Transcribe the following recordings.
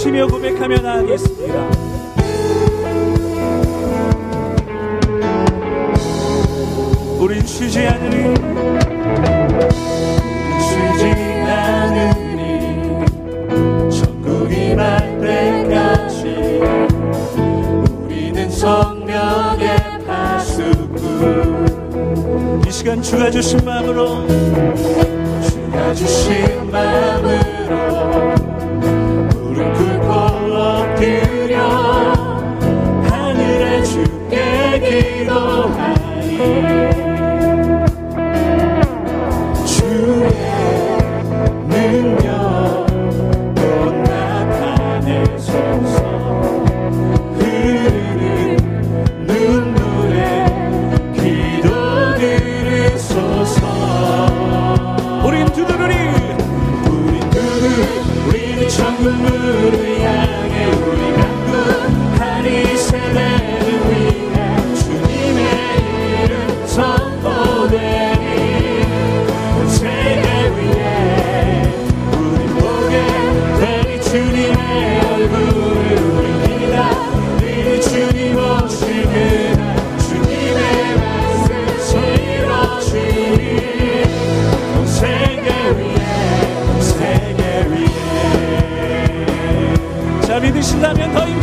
부르짖으며 고백하며 나가겠습니다. 우린 쉬지 않으리 쉬지 않으리 천국이 말 때까지 우리는 성령의 파수꾼 이 시간 주가 주신 마음으로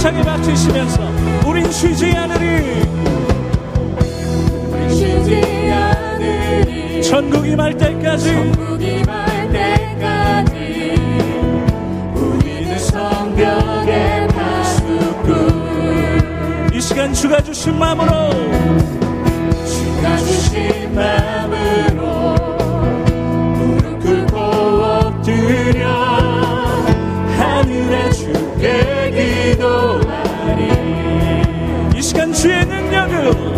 세상에 바치시면서 우린 쉬지 않으리. 쉬지 않으리. 천국이 말 때까지. 천국이 말 때까지. 우리는 성벽의 파수꾼 이 시간 주가 주신 마음으로 주가 주신 마음 주께 기도하리 이 시간 주의 능력으로.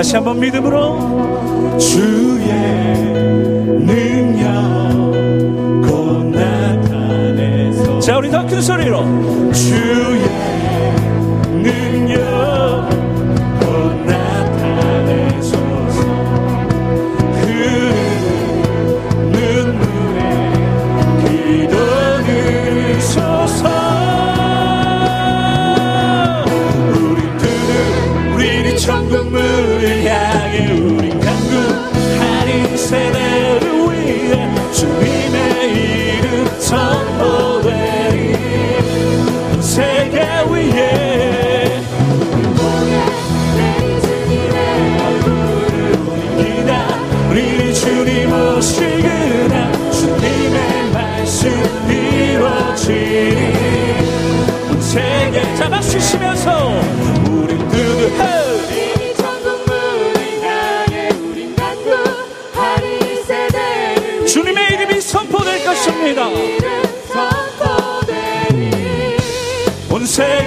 다시 한번 믿음으로. 주의 능력 곧 나타내서. 자 우리 더 큰 소리로. 주의 능력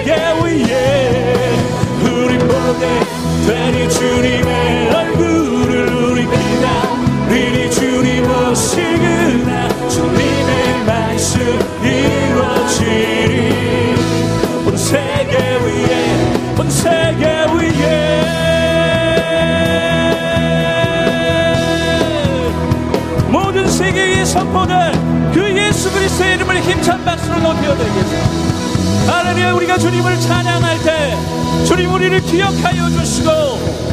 날개 위에 우리 보게 되리 주님의 얼굴을 우리 기다리니 주님 오시그나 주님의 말씀 이루어지리 온 세계 위에 온 세계 위에 모든 세계의 선포들 그 예수 그리스도의 이름을 힘찬 박수로 높여드리겠습니다. 하나님 우리가 주님을 찬양할 때 주님 우리를 기억하여 주시고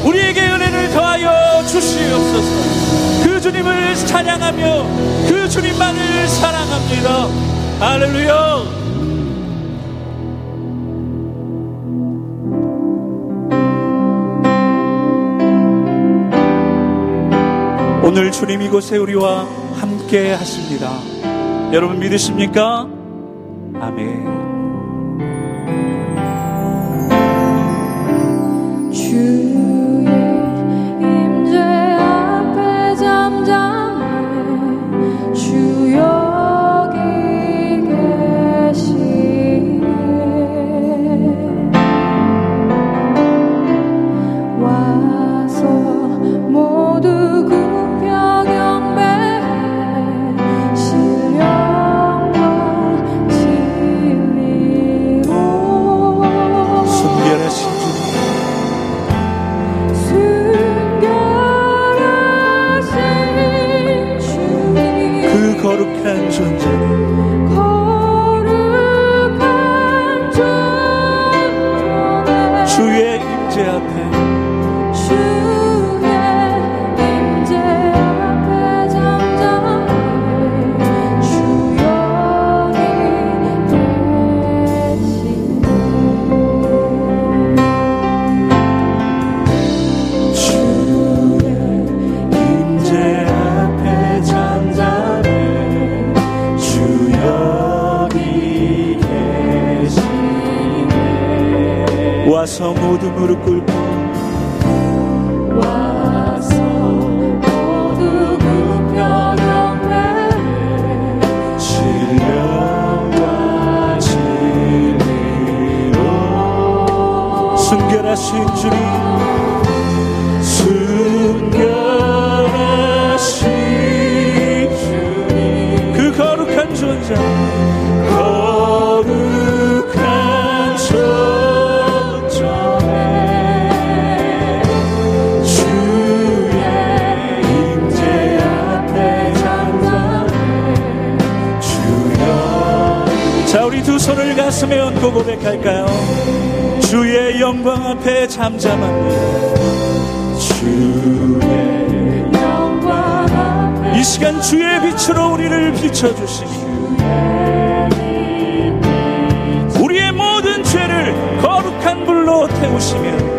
우리에게 은혜를 더하여 주시옵소서 그 주님을 찬양하며 그 주님만을 사랑합니다 할렐루야 오늘 주님 이곳에 우리와 함께 하십니다. 여러분 믿으십니까? 아멘. 와 모두 무릎 꿇고 와서 모두 굽혀 경배해 신령과 진리로 순결하신 주님 순결하신 주님. 그 거룩한 존재 가슴에 얹고 고백할까요? 주의 영광 앞에 잠잠합니다. 주의 영광 앞에 이 시간 주의 빛으로 우리를 비춰주시니 우리의 모든 죄를 거룩한 불로 태우시며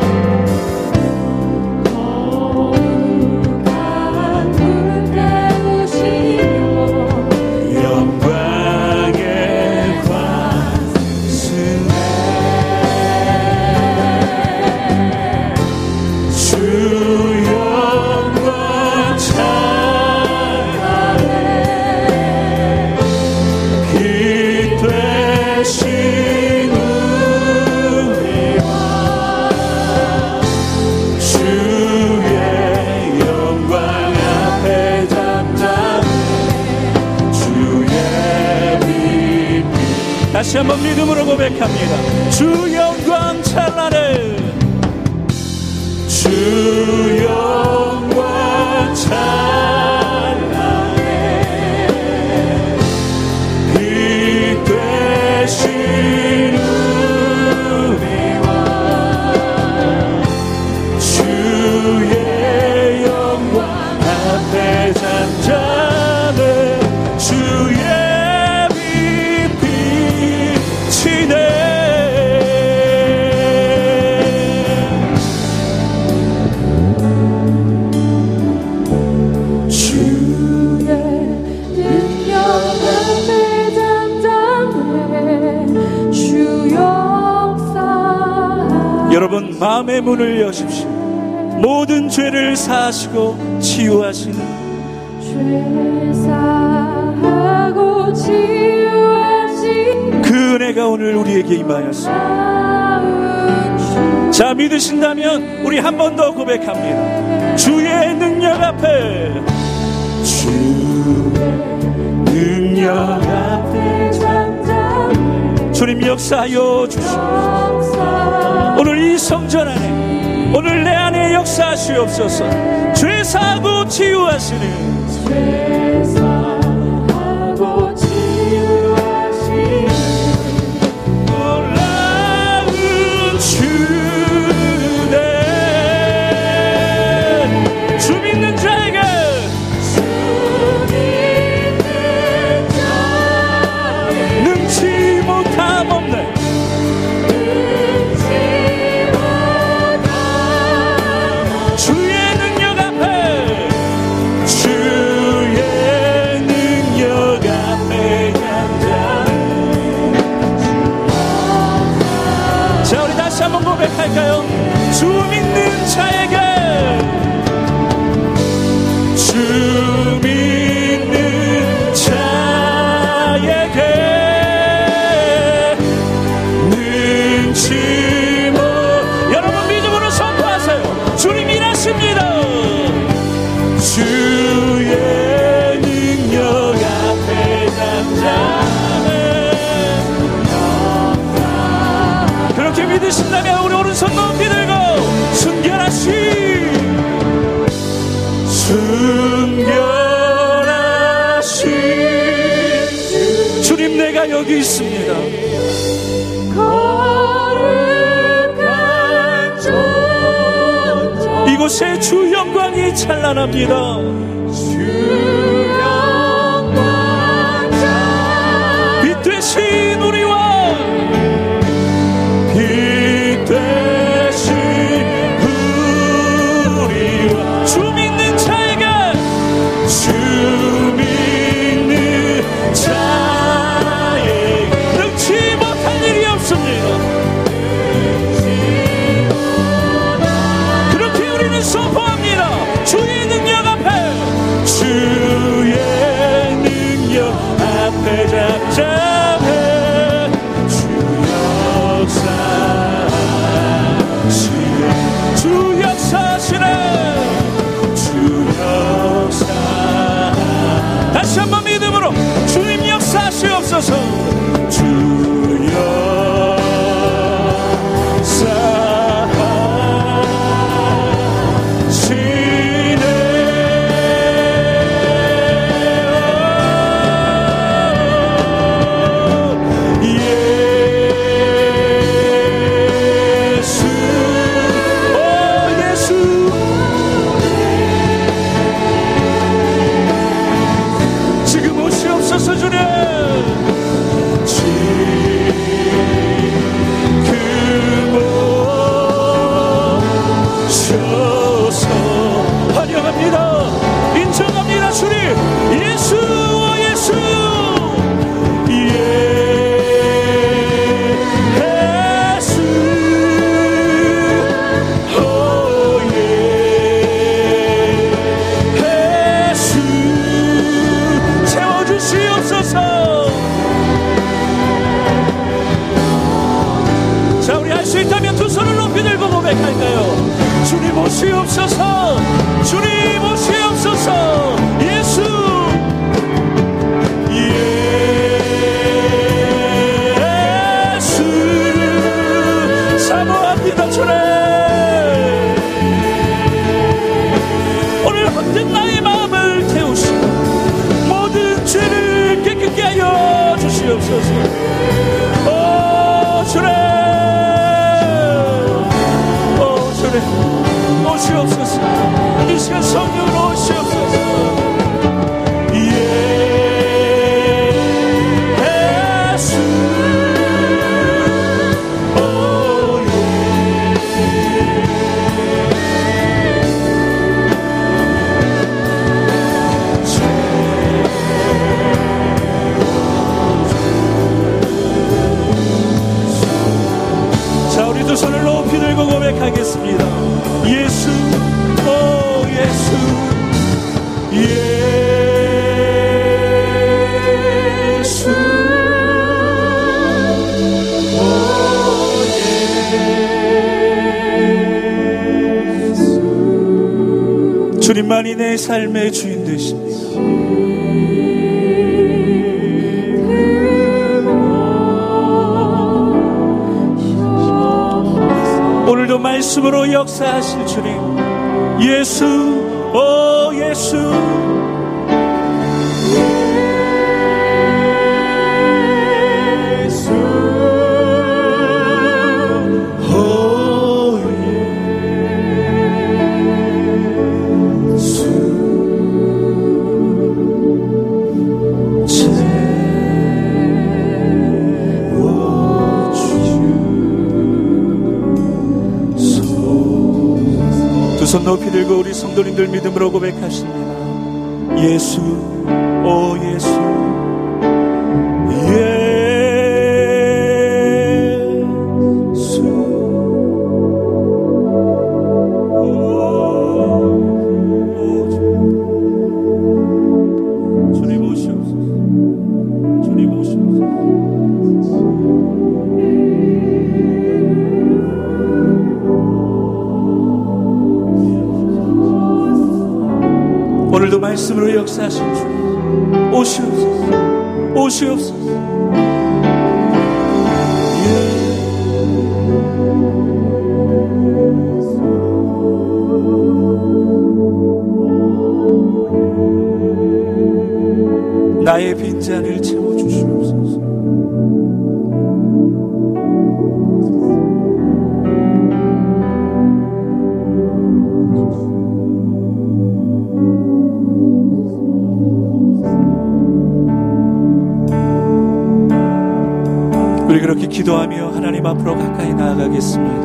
다 마음의 문을 여십시오. 모든 죄를 사하시고 치유하시는 죄사하고 치유하신 그 은혜가 오늘 우리에게 임하였습니다. 자 믿으신다면 우리 한 번 더 고백합니다. 주의 능력 앞에 주의 능력 앞에 주님 역사하여 주시옵소서 오늘 이 성전 안에 오늘 내 안에 역사하시옵소서. 죄사하고 치유하시는 이곳에 주 영광이 찬란합니다. 주님만이 내 삶의 주인 되십니다. 오늘도 말씀으로 역사하실 주님 예수 오 예수 우리 성도님들 믿음으로 고백. 나의 빈잔을 채워주시옵소서 우리 그렇게 기도하며 하나님 앞으로 가까이 나아가겠습니다.